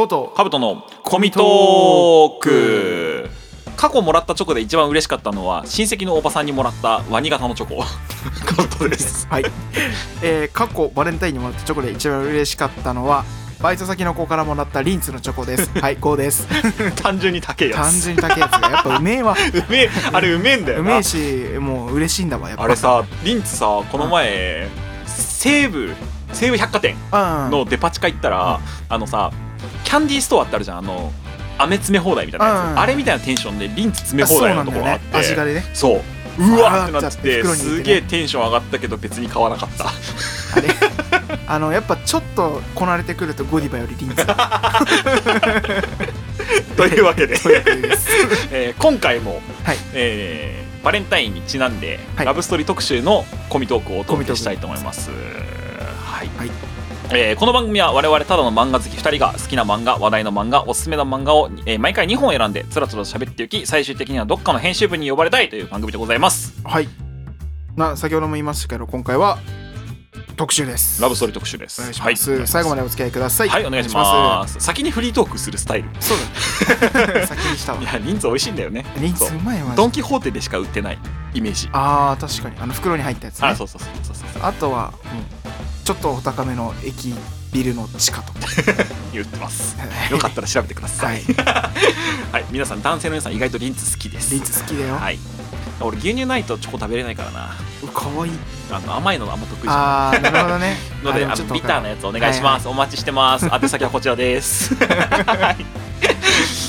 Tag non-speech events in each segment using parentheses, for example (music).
ゴートカブトのコミトーク。過去もらったチョコで一番嬉しかったのは親戚のおばさんにもらったワニ型のチョコ。カブトです。はい、(laughs) えー、過去バレンタインにもらったチョコで一番嬉しかったのはバイト先の子からもらったリンツのチョコです。(laughs) はいゴーです。単純に高いやつ。単純に高いやつ。がやっぱうめえわ。(laughs) うめえあれうめえんだよな。うめえしもう嬉しいんだわやっぱ。あれさリンツさこの前西武西武百貨店うん。のデパ地下行ったら、あのさキャンディーストアってあるじゃんあの飴詰め放題みたいなやつ、うんあれみたいなテンションでリンツ詰め放題のところがあって。味がでね。そう。うわーってなってね。すげえテンション上がったけど別に買わなかった。あれ？(laughs) あのやっぱちょっとこなれてくるとゴディバよりリンツ (laughs) というわけで、(laughs) えー今回も、はい。えーバレンタインにちなんで、はい。ラブストーリー特集のコミトークをお届けしたいと思います。はい。はいえーこの番組は我々ただの漫画好き2人が好きな漫画話題の漫画おすすめの漫画を、えー毎回2本選んでつらつら喋っていき最終的にはどっかの編集部に呼ばれたいという番組でございます。はい。な先ほども言いましたけど今回は特集です。ラブストーリー特集です。お願いします、はい、最後までお付き合いください。はいお願いします。先にフリートークするスタイル。すそうだ (laughs) 先にしたわ。いやリンツ美味しいんだよね。リンツそう。うまいわ。ドン・キホーテでしか売ってないイメージ。あー確かに。あの袋に入ったやつね。あそうそうそうそうそう。あとは、ちょっとお高めの駅ビルの地下と (laughs) 言ってます。よかったら調べてください。はい。(laughs) はい、皆さん男性の皆さん意外とリンツ好きです。リンツ好きだよ、はい。俺牛乳ないとチョコ食べれないからな。うかわいい。あの甘いのあんま得意じゃあーなるほどね。な (laughs) いのであのビターなやつお願いします、お待ちしてます。宛先はこちらです。はい。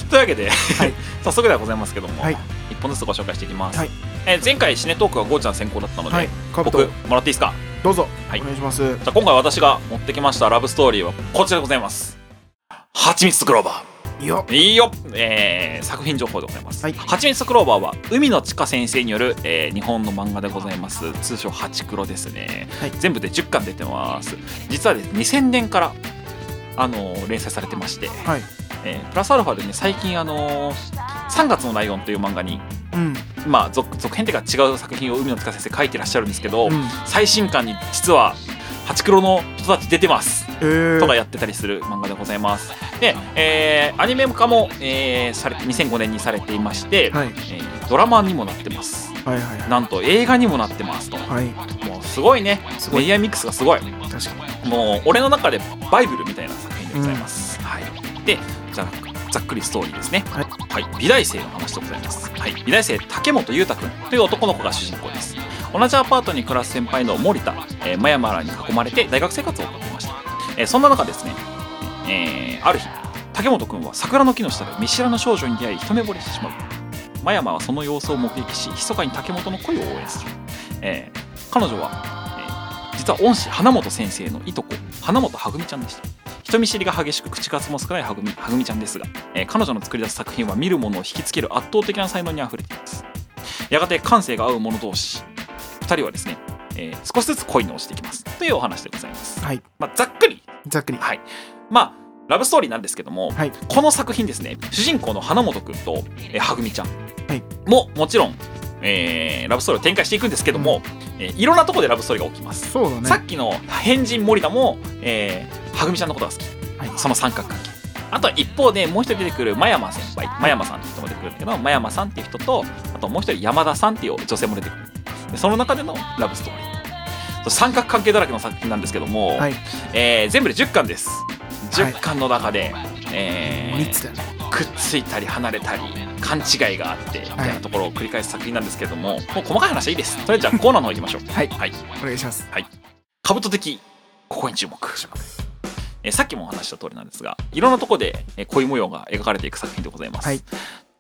というわけで、はい。早速ではございますけども、はい。一本ずつご紹介していきます、はい。えー前回シネトークはゴーちゃん先行だったので、はい。僕ト。もらっていいですか？どうぞ、はい。お願いします。じゃあ今回私が持ってきましたラブストーリーはこちらでございます。はちみつとクローバー。いいよいいよ、えー作品情報でございます。はい。はちみつクローバーは海野千佳先生による、えー日本の漫画でございます。通称ハチクロですね、はい。全部で10巻出てます。実はですね2000年からあのー連載されてまして、はい。えープラスアルファでね最近あのー3月のライオンという漫画にうんまあ続続編っていうか違う作品を海野千佳先生書いてらっしゃるんですけど、うん最新巻に実はハチクロの人たち出てますえー、とかやってたりする漫画でございます。で、えーアニメ化も、えーされて2005年にされていまして、はいえードラマにもなってます。はいはいはいなんと映画にもなってますと。はいもうすごいね。すごいメディアミックスがすごい。確かにもう俺の中でバイブルみたいな作品でございます。はい。で、じゃあざっくりストーリーですね。はいはい。美大生の話でございます。はい。美大生竹本裕太君という男の子が主人公です。同じアパートに暮らす先輩の森田、えー、マヤマラに囲まれて大学生活を送っていました。えーそんな中ですね、えーある日竹本君は桜の木の下で見知らぬ少女に出会い一目惚れしてしまう真山はその様子を目撃し密かに竹本の恋を応援する、えー彼女は、えー実は恩師花本先生のいとこ花本はぐみちゃんでした。人見知りが激しく口数も少ないはぐみはぐみちゃんですが、えー彼女の作り出す作品は見る者を引きつける圧倒的な才能にあふれています。やがて感性が合う者同士2人はですね、えー少しずつ恋に落ちていきます。というお話でございます、はい。まあ、ざっくり。ざっくり。はい。まあ、ラブストーリーなんですけども、はい。この作品ですね、主人公の花本くんと、えーはぐみちゃんはい。も、もちろん、えーラブストーリーを展開していくんですけども、えーいろんなところでラブストーリーが起きます。そうだねさっきの変人森田も、えーはぐみちゃんのことが好き。はいその三角関係。あとは一方でもう一人出てくる真山先輩、真山さんっていう人も出てくるんだけど、真山さんっていう人と、あともう一人山田さんっていう女性も出てくる。でその中でのラブストーリー。三角関係だらけの作品なんですけども、はいえー全部で10巻ですはい10巻の中で、えー3つだよねくっついたり離れたり勘違いがあってみたいなところを繰り返す作品なんですけども、もう細かい話はいいです。とりあえずじゃあコーナーの方行きましょう。はい。はい。お願いします。兜的ここに注目。えーさっきもお話しした通りなんですがいろんなところでえー恋模様が描かれていく作品でございます、はい。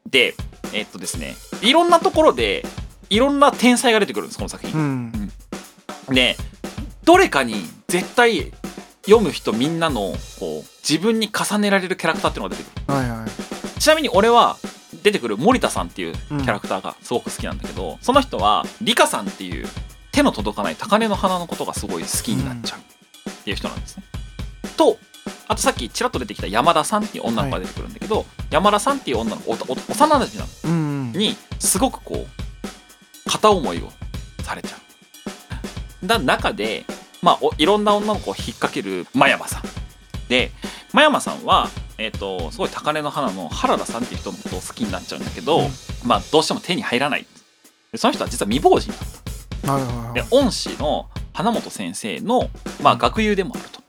でえーっとですねいろんなところでいろんな天才が出てくるんですこの作品。うん。でどれかに絶対読む人みんなのこう自分に重ねられるキャラクターっていうのが出てくはいはい。るちなみに俺は出てくる森田さんっていうキャラクターがすごく好きなんだけど、その人はリカさんっていう手の届かない高嶺の花のことがすごい好きになっちゃうっていう人なんですね。とあとさっきちらっと出てきた山田さんっていう女の子が出てくるんだけど、山田さんっていう女の子おお幼なじみなのうんにすごくこう片思いをされちゃう。だ中で、まあ、おいろんな女の子を引っ掛ける真山さん。で真山さんは、えっ、とすごい高嶺の花の原田さんっていう人のことを好きになっちゃうんだけど、うん。まあどうしても手に入らない。でその人は実は未亡人。だったはいはいはい。で恩師の花本先生の、まあ、学友でもあると。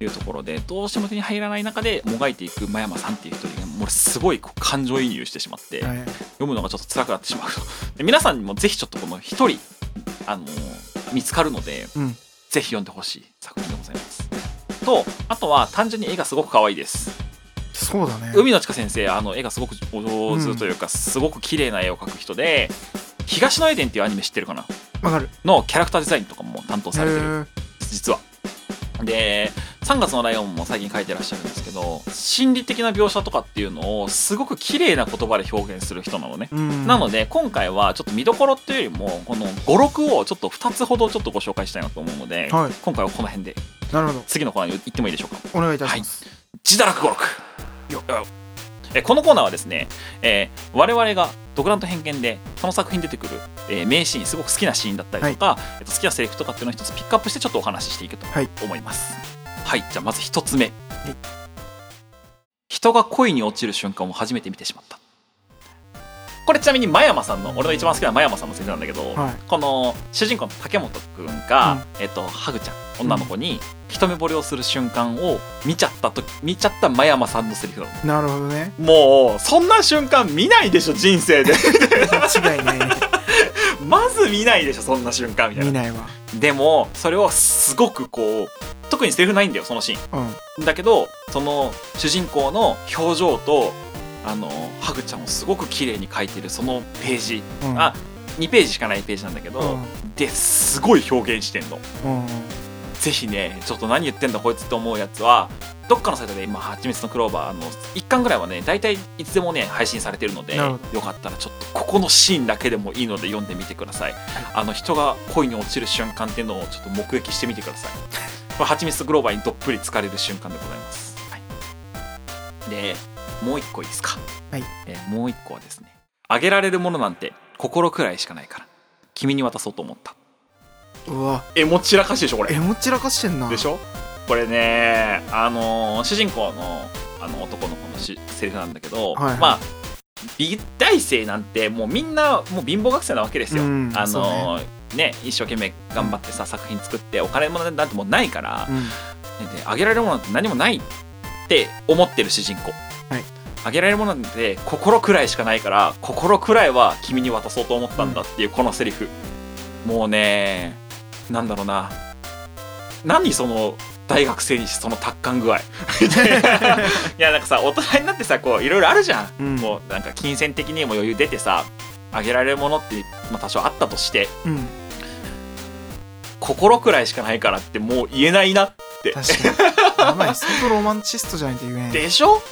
いうところでどうしても手に入らない中でもがいていく真山さんっていう人にもうすごいこう感情移入してしまって、はい。読むのがちょっと辛くなってしまうと。で皆さんにもぜひちょっとこの一人、あのー見つかるのでうん。ぜひ読んでほしい作品でございます。とあとは単純に絵がすごく可愛いですそうだね。海野千佳先生あの絵がすごくお上手というか、すごく綺麗な絵を描く人で「東のエデン」っていうアニメ知ってるかな？わかる。のキャラクターデザインとかも担当へされてるー。実は。で3月のライオンも最近書いてらっしゃるんですけど心理的な描写とかっていうのをすごく綺麗な言葉で表現する人なのね、うん。なので今回はちょっと見どころっていうよりもこの56をちょっと2つほどちょっとご紹介したいなと思うので、はい。今回はこの辺で。なるほど。次のコーナーに行ってもいいでしょうか？お願いいたします。自堕落語録。よえこのコーナーはですね、えー我々が独断と偏見でその作品に出てくる、えー名シーンすごく好きなシーンだったりとか、えっと好きなセリフとかっていうのを一つピックアップしてちょっとお話ししていくとはい。思います。はい、じゃあまず一つ目、人が恋に落ちる瞬間を初めて見てしまったこれちなみに真山さんの俺の一番好きな真山さんのセリフなんだけど、はい。この主人公の竹本くんが、えっとハグちゃん女の子に一目惚れをする瞬間を見ちゃったと見ちゃった真山さんのセリフなの。なるほどね。もうそんな瞬間見ないでしょ人生で。間違いないね。(laughs) まず見ないでしょそんな瞬間みたいな。見ないわ。でもそれをすごくこう特にセリフないんだよそのシーうん。ンだけどその主人公の表情とあのハグちゃんをすごく綺麗に描いてるそのページ、うん。あ2ページしかないページなんだけど、うん。ですごい表現してんの。うん。ぜひねちょっと何言ってんだこいつって思うやつはどっかのサイトで今「はちみつのクローバー」の1巻ぐらいはね大体いつでもね配信されてるのでよかったらちょっとここのシーンだけでもいいので読んでみてください、あの人が恋に落ちる瞬間っていうのをちょっと目撃してみてください。これはちみつとクローバーにどっぷり浸かれる瞬間でございます、はい、でもう一個いいですか、はい。えーもう一個はですねあげられるものなんて心くらいしかないから。君に渡そうと思った。うわ。えも散らかしでしょこれ。えもっちらかしてんな。でしょ？これねあのー主人公のあの男の子のしセリフなんだけど、はいはい。まあ美大生なんてもうみんなもう貧乏学生なわけですよ、うんあのーね。一生懸命頑張ってさ作品作ってお金もなんてもうないから、うん。であげられるものなんて何もないって思ってる主人公、はいあげられるものなんて心くらいしかないから心くらいは君に渡そうと思ったんだっていうこのセリフ、もうねなんだろうな。何その大学生にしてその達観具合。(laughs) いやなんかさ大人になってさこういろいろあるじゃん、うん。もうなんか金銭的にも余裕出てさあげられるものって、まあ、多少あったとしてうん。心くらいしかないからってもう言えないなって。確かに。(laughs) ロマンチストじゃないと言えない。でしょ？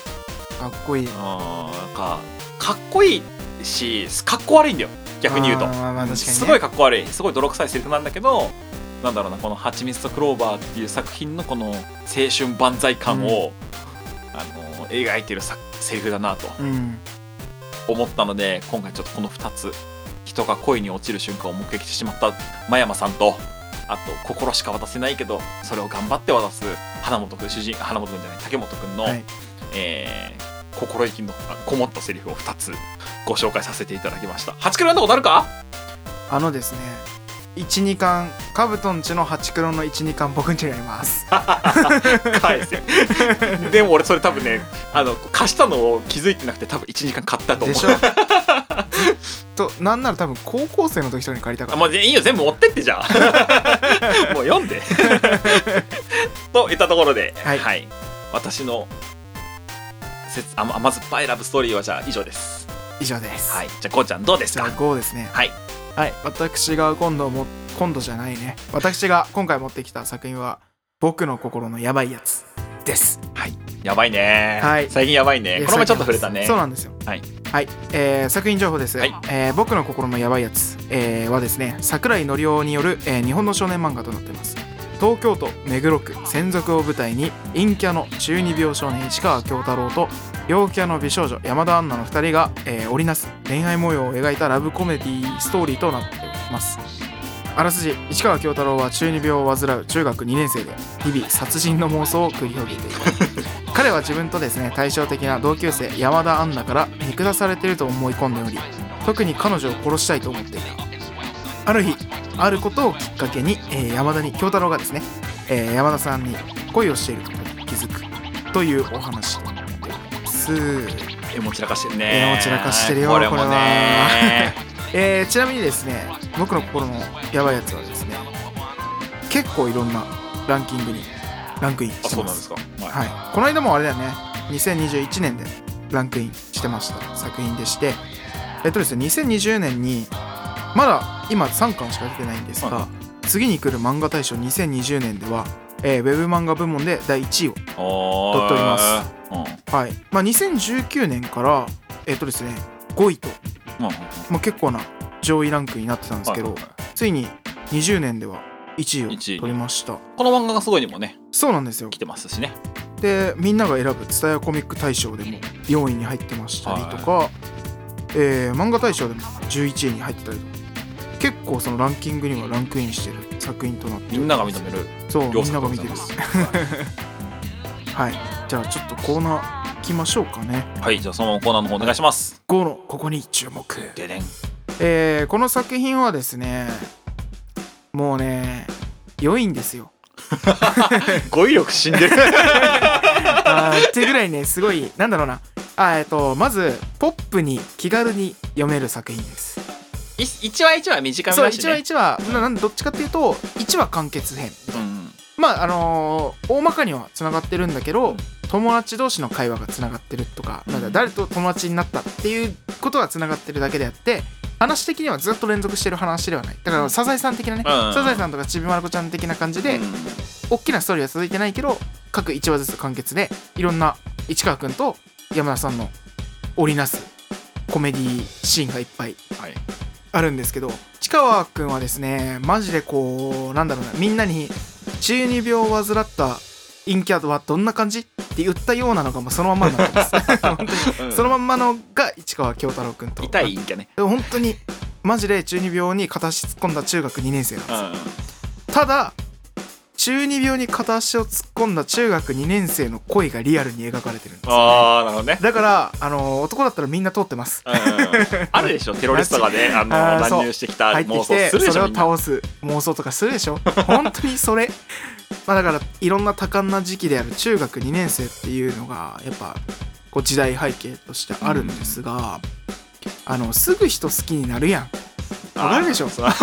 かっこいい。あーなんかかっこいいしかっこ悪いんだよ。逆に言うと。まあまあ確かにね。すごいかっこ悪い。すごい泥臭いセリフなんだけどなんだろうなこの「はちみつとクローバー」っていう作品のこの青春万歳感を、あの描いてるさセリフだなとうん。思ったので今回ちょっとこの2つ人が恋に落ちる瞬間を目撃してしまった真山さんとあと心しか渡せないけどそれを頑張って渡す花本君主人花本君じゃない竹本君の、はい。えー心意気のこもったセリフを2つご紹介させていただきました。8キロ読んだことあるか？あのですね12巻カブトンチの8クロの12巻僕んちにあります。返せ。でも俺それ多分ねあの貸したのを気づいてなくて多分1時間買ったと思う。でしょ？となんなら多分高校生の時とかに借りたから。あもういいよ全部持ってってじゃあ (laughs) もう読んで。といったところで、はい。私のせつあままずバイラブストーリーはじゃあ以上です。以上です。はい。じゃあこうちゃんどうですじゃあか5ですね。はい。はい。私が今度も今度じゃないね。私が今回持ってきた作品は僕の心のやばいやつです。はい。やばいね、はい。最近やばいね。えーこの前ちょっと触れたね。そうなんですよ。はい、はい。えー作品情報です、はい。えー僕の心のやばいやつ、えーはですね桜井紀夫による、えー日本の少年漫画となっています東京都目黒区専属を舞台に陰キャの中二病少年市川京太郎と陽キャの美少女山田杏奈の2人が、えー織りなす恋愛模様を描いたラブコメディストーリーとなっています。あらすじ市川京太郎は中二病を患う中学2年生で日々殺人の妄想を繰り広げている彼は自分とですね対照的な同級生山田杏奈から見下されていると思い込んでおり特に彼女を殺したいと思っていた。ある日あることをきっかけに、えー山田に京太郎がですね、えー山田さんに恋をしていることに気づくというお話となっております。絵も散らかしてるね。絵も散らかしてるよこれもね。(laughs) えーちなみにですね僕の心のやばいやつはですね結構いろんなランキングにランクインあしてまそうなんですすか。はい。はい、この間もあれだよね。2021年でランクインしてました作品でして。えっとですね2020年にまだ今3巻しか出てないんですが、は次に来る漫画大賞2020年では、えーウェブ漫画部門で第1位をお撮っております。うん。はい。まあ2019年からえっとですね5位と、うん。うんまあ、結構な上位ランクになってたんですけど、はいはいはい。ついに20年では1位を1位取りました。この漫画がすごいにもねそうなんですよ。来てますしね。でみんなが選ぶ蔦屋コミック大賞でも4位に入ってましたりとか、えー漫画大賞でも11位に入ってたりとか結構そのランキングにはランクインしてる作品となってみんなが認めるそうみんなが見てる。(laughs) はい。じゃあちょっとコーナー行きましょうかね。はいじゃあそのままコーナーの方お願いします。5のここに注目。ででん。えーこの作品はですねもうね良いんですよ。(laughs) 語彙力死んでる。(laughs) あーっていうぐらいねすごいなんだろうな。あえっとまずポップに気軽に読める作品ですい一話一話短めそうだし1話ね1話ななんどっちかっていうと1話完結編。うんまああのー大まかにはつながってるんだけど友達同士の会話がつながってるとかなんだ誰と友達になったっていうことはつながってるだけであって話的にはずっと連続してる話ではない。だからサザエさん的なねうん。サザエさんとかちびまる子ちゃん的な感じでうん。大きなストーリーは続いてないけど各1話ずつ完結でいろんな市川くんと山田さんの織りなすコメディシーンがいっぱい。はいあるんですけど市川くんはですねマジでこうなんだろうなみんなに中二病を患った陰キャはどんな感じって言ったようなのがもうそのまんまになってます。(laughs) 本当にそのまんまのが市川京太郎くんと。痛い陰キャね。本当にマジで中二病に片足突っ込んだ中学2年生なんですよ。うん。ただ中二病に片足を突っ込んだ中学2年生の恋がリアルに描かれてるんです。よああなるほどね。だからあの男だったらみんな通ってます。うんあるでしょテロリストがねあのあ乱入してきた妄想きてそれをするでしょみんな。倒す妄想とかするでしょ。本当にそれ。(laughs) まあだからいろんな多感な時期である中学2年生っていうのがやっぱこう時代背景としてあるんですが、あのすぐ人好きになるやん。わかるでしょ？あ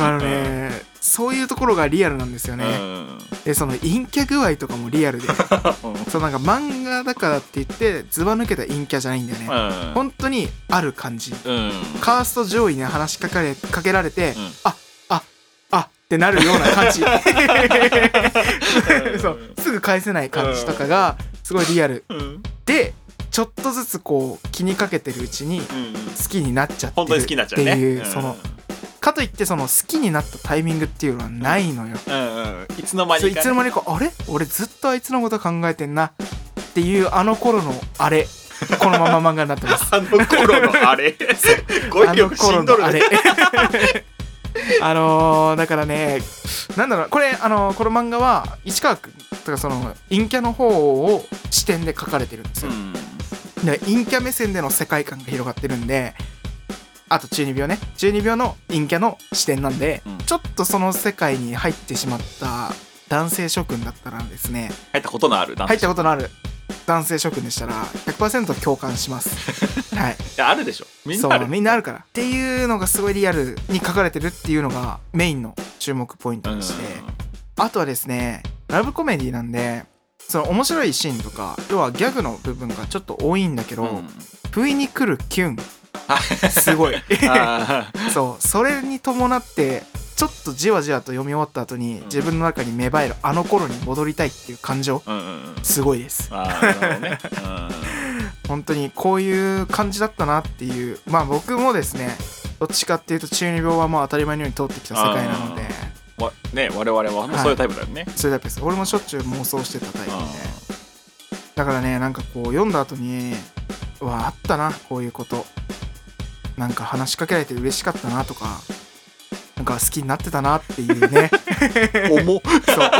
(laughs) のねそういうところがリアルなんですよね、うん。でその陰キャ具合とかもリアルで。(laughs) そうなんか漫画だからって言ってずば抜けた陰キャじゃないんだよね、うん。本当にある感じ。うん。カースト上位に話しかけれかけられて、うん。あああってなるような感じ。(laughs) そうすぐ返せない感じとかがすごいリアル。うん。でちょっとずつこう気にかけてるうちにうん。好きになっちゃってる。っていううん。そのかといってその好きになったタイミングっていうのはないのよ。うんうん。いつの間にかいつの間にかあれ？俺ずっとあいつのこと考えてんな。っていうあの頃のあれ。このまま漫画になってます。あの頃のあれ。語 (laughs) あの彙力しんどるね頃のあれあのー、だからねなんだろうこれあのーこの漫画は市川君とかその陰キャの方を視点で書かれてるんですよ、うん。で陰キャ目線での世界観が広がってるんであと中二病ね。中二病の陰キャの視点なんで、うん。ちょっとその世界に入ってしまった男性諸君だったらですね入ったことのある男入っ性たことのある男性諸君でしたら100%共感します。(laughs) はい。いやあるでしょ。みんなある。そうみんなあるから。っていうのがすごいリアルに書かれてるっていうのがメインの注目ポイントでして、あとはですねラブコメディなんでその面白いシーンとか要はギャグの部分がちょっと多いんだけど、うん。不意に来るキュン (laughs) すごい。(laughs) そうそれに伴ってちょっとじわじわと読み終わった後にん。自分の中に芽生えるあの頃に戻りたいっていう感情すごいです。あーなるほどね。(laughs) 本当にこういう感じだったなっていうまあ僕もですねどっちかっていうと中二病はまあ当たり前のように通ってきた世界なので。ね我々はもうそういうタイプだよね。そういうタイプです。俺もしょっちゅう妄想してたタイプで。だからねなんかこう読んだ後にうわあったなこういうこと。なんか話しかけられて嬉しかったなとかなんか好きになってたなっていうね。(laughs) 重っ。そう。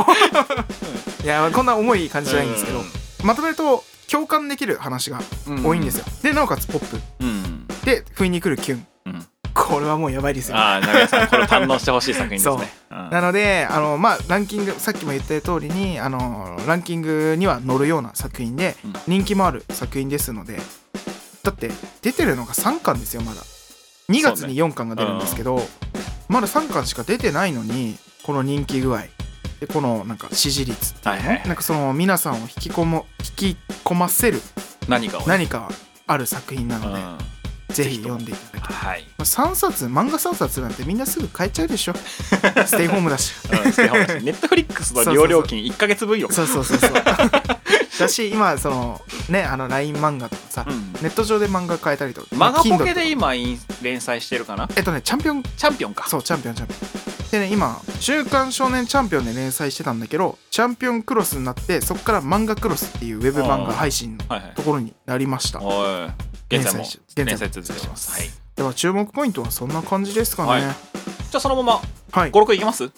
(laughs) いやこんな重い感じじゃないんですけど、まとめると共感できる話がうん。多いんですよ、でなおかつポップ。うん。で不意に来るキュン。うん。これはもうやばいですよ。ああ長屋さんこれを堪能してほしい作品ですね。うん。なのであのまあランキングさっきも言った通りにあのランキングには載るような作品でうん。人気もある作品ですのでだって出てるのが3巻ですよまだ。2月に4巻が出るんですけど、まだ3巻しか出てないのにこの人気具合。でこのなんか支持率はいはいなんかその皆さんを引き込む引き込ませる何かをね。何かある作品なので、うん。ぜひ読んでいただきたいはい。3冊漫画3冊なんてみんなすぐ買えちゃうでしょ。(laughs) ステイホームだし。うんステイホームだし。(laughs) ネットフリックスの利用料金1ヶ月分よ。そうそうそうそう。(laughs) だし今そのねあの LINE 漫画とかさ、うん。ネット上で漫画買えたりとか。マガポ Kindle とか。ケで今イン連載してるかな？えっとねチャンピオン。チャンピオンか。そうチャンピオンチャンピオン。でね今「週刊少年チャンピオン」で連載してたんだけどチャンピオンクロスになってそこから漫画クロスっていうウェブ漫画配信のはいはい。ところになりました。おい。現在も連載し現在も。連載続けてます。はい。では注目ポイントはそんな感じですかね。ははい。い、じゃあそのままはい、56いきます？行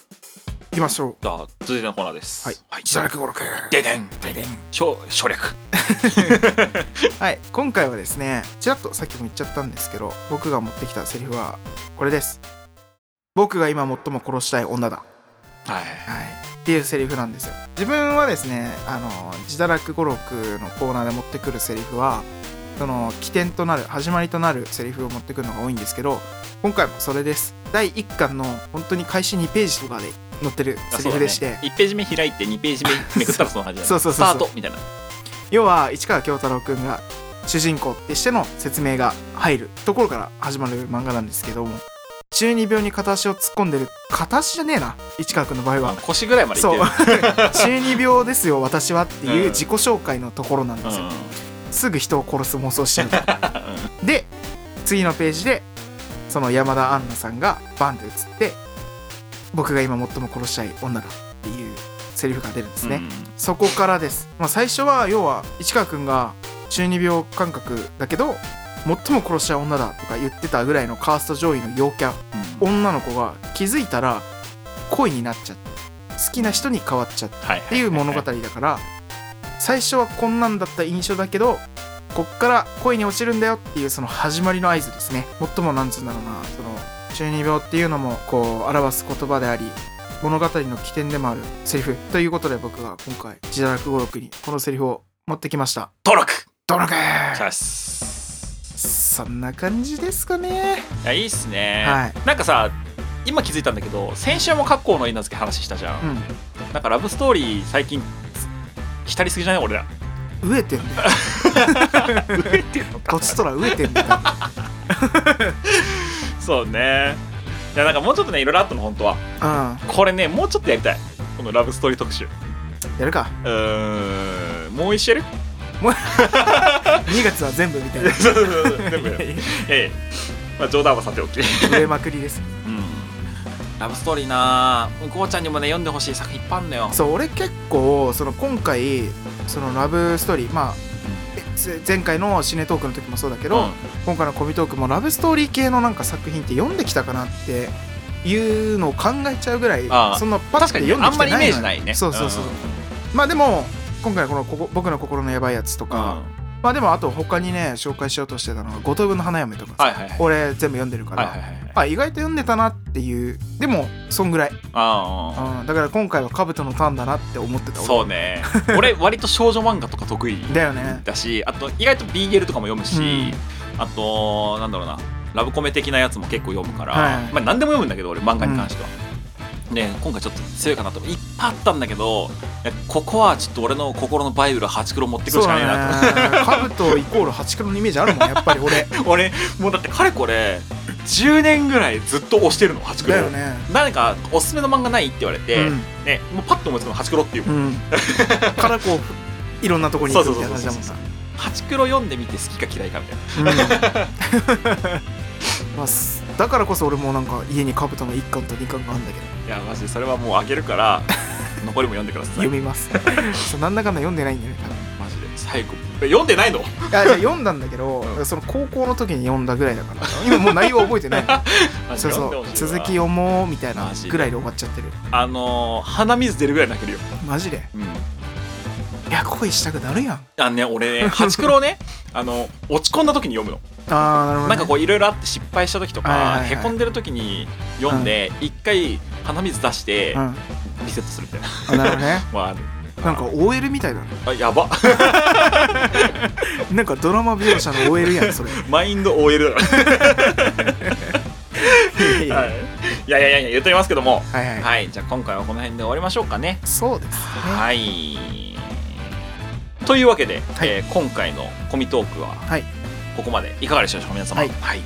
きましょう。じゃあ続いてのコーナーです。はい。はい自堕落語録ででん。ででん。省省略。(laughs) はい。今回はですねちらっとさっきも言っちゃったんですけど僕が持ってきたセリフはこれです。僕が今最も殺したい女だ。はい。はい、っていうセリフなんですよ。自分はですねあの自堕落語録のコーナーで持ってくるセリフはその起点となる始まりとなるセリフを持ってくるのが多いんですけど今回もそれです。第1巻の本当に開始2ページとかで載ってるセリフでして、1ページ目開いて2ページ目めくったらその感じだね。そうそうそうそう。スタートみたいな要は市川京太郎くんが主人公ってしての説明が入るところから始まる漫画なんですけども。中二病に片足を突っ込んでる片足じゃねえな。市川くんの場合は。うん腰ぐらいまでいってそう。る (laughs) 中二病ですよ私はっていううん自己紹介のところなんですよ、うん。すぐ人を殺す妄想しちゃうから (laughs) で次のページでその山田杏奈さんがバンって映って僕が今最も殺したい女だっていうセリフが出るんですね、うんそこからです、まあ、最初は要は市川くんが中二病感覚だけど最も殺したい女だとか言ってたぐらいのカースト上位の陽キャ女の子が気づいたら恋になっちゃって好きな人に変わっちゃった。はいっていう物語だから最初はこんなんだった印象だけどこっから恋に落ちるんだよっていうその始まりの合図ですね。最もなんつうんだろうなその中二病っていうのもこう表す言葉であり物語の起点でもあるセリフということで僕が今回自堕落語録にこのセリフを持ってきました。登録！どのかチャス。そんな感じですかね。いやいいっすね、はい。なんかさ今気づいたんだけど先週も格好の稲付け話したじゃん、うん。なんかラブストーリー最近浸りすぎじゃない？俺ら。飢えてんだよ。(laughs) 飢えてんのか。こっちとら飢えてんだよ (laughs) そうね。いやなんかもうちょっとねいろいろあったの本当は。うこれねもうちょっとやりたい。このラブストーリー特集。んやるか。うーん。もう一周やる？2月は全部みたいなそうそうそう全部やる。ええ。まあ冗談はさておき植えまくりです。うん。ラブストーリーな向こうちゃんにもね読んでほしい作品いっぱいあんのよ。そう俺結構その今回そのラブストーリーまあ前回のシネトークの時もそうだけど、うん。今回のコミトークもラブストーリー系のなんか作品って読んできたかなっていうのを考えちゃうぐらいそんなパッて読んできてあんまりイメージのないね。そうそうそう、まあでも今回このここ僕の心のやばいやつとうん。か、まあでもあと他にね紹介しようとしてたのが五等分の花嫁とかさ、はいはいはい。俺全部読んでるから、はいはいはいはい。あ意外と読んでたなっていう。でもそんぐらい、ああうん、だから今回は兜のターンだなって思ってた俺。そうね。(laughs) 俺割と少女漫画とか得意だよね。だしあと意外と BL とかも読むし、あとなんだろうな。ラブコメ的なやつも結構読むから、はい。まあ何でも読むんだけど俺漫画に関しては、ね今回ちょっと強いかなと。いっぱいあったんだけどここはちょっと俺の心のバイブルハチクロ持ってくるしかないなと。そうだね。カブトイコールハチクロのイメージあるもん (laughs) やっぱり俺。俺もうだってかれこれ10年ぐらいずっと推してるのハチクロ。だよね。何かおすすめの漫画ないって言われて、うん。ね、もうパッと思いつくのハチクロっていう、うん。からこういろんなとこに行くみたいな感じだもんな。クロ読んでみて好きか嫌いかみたいな。うん。(laughs) まあすだからこそ俺もなんか家にカブトの1巻と2巻があるんだけど。いやマジでそれはもうあげるから (laughs) 残りも読んでください。読みます。そうなんだかんだ読んでないんじゃないかなマジで。最後。え読んでないの？いやじゃあ読んだんだけど、うん。その高校の時に読んだぐらいだから。今もう内容覚えてない。(laughs) そうそう。続き読もうみたいなぐらいで終わっちゃってる。あのー、鼻水出るぐらい泣けるよ。マジで？うん。いや恋したくなるやん。あのね俺ねハチクロをね (laughs) あの落ち込んだ時に読むのあーなるほど、ね、なんかこういろいろあって失敗した時とか、はいはいはいへこんでる時に読んで一、回鼻水出してうん。リセットするみたいな。あなるほどね。(laughs) まあなんか OL みたいだね。あやば。(laughs) なんかドラマ描写の OL やんそれ。(laughs) マインド OL だ。い。やはいいやいやいや言ってますけども。はいはい、はいじゃあ今回はこの辺で終わりましょうかね。そうですね。はい。というわけで、はい。えー今回のコミトークははいここまでいかがでしょうか皆様。はい。はい、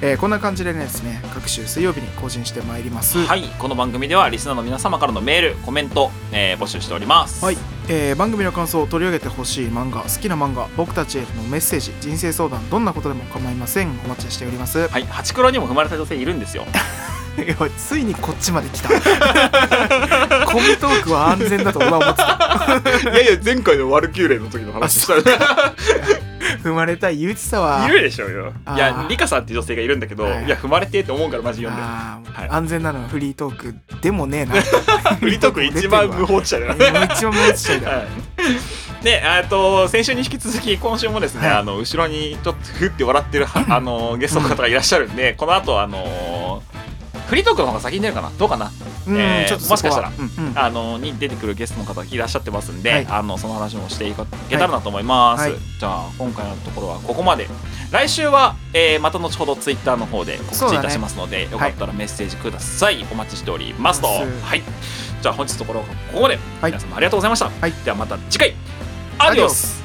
えーこんな感じでねですね各週水曜日に更新してまいります。はい。この番組ではリスナーの皆様からのメールコメント、えー募集しております。はい、えー番組の感想を取り上げてほしい漫画好きな漫画僕たちへのメッセージ人生相談どんなことでも構いません。お待ちしております。はい、ハチクロにも踏まれた女性いるんですよ。(laughs) ついにこっちまで来た。(laughs) コミトークは安全だと俺は思ってた。(laughs) いやいや、前回のワルキューレの時の話したよ。踏まれた憂鬱さは。いるでしょうよ。いや、リカさんって女性がいるんだけど、はい。いや、踏まれてって思うからマジ読んで。はい安全なのはフリートークでもねえな。(laughs) フリートーク一番無法地帯だもな。う一番無法地帯だ、はい。で、えっと、先週に引き続き、今週もですね、はい。あの、後ろにちょっとふって笑ってる、は (laughs) あの、ゲストの方がいらっしゃるんで、この後、あの、フリートークの方が先に出るかな？どうかな？うん、えーちょっともしかしたらあのに出てくるゲストの方がいらっしゃってますんで、はい。あのその話もしていけたらなと思います、はい。じゃあ今回のところはここまで。来週は、えーまた後ほどツイッターの方で告知いたしますので、よかったらメッセージください、お待ちしておりますと。はい。じゃあ本日のところはここまで、はい。皆様ありがとうございました、はい。ではまた次回。アディオス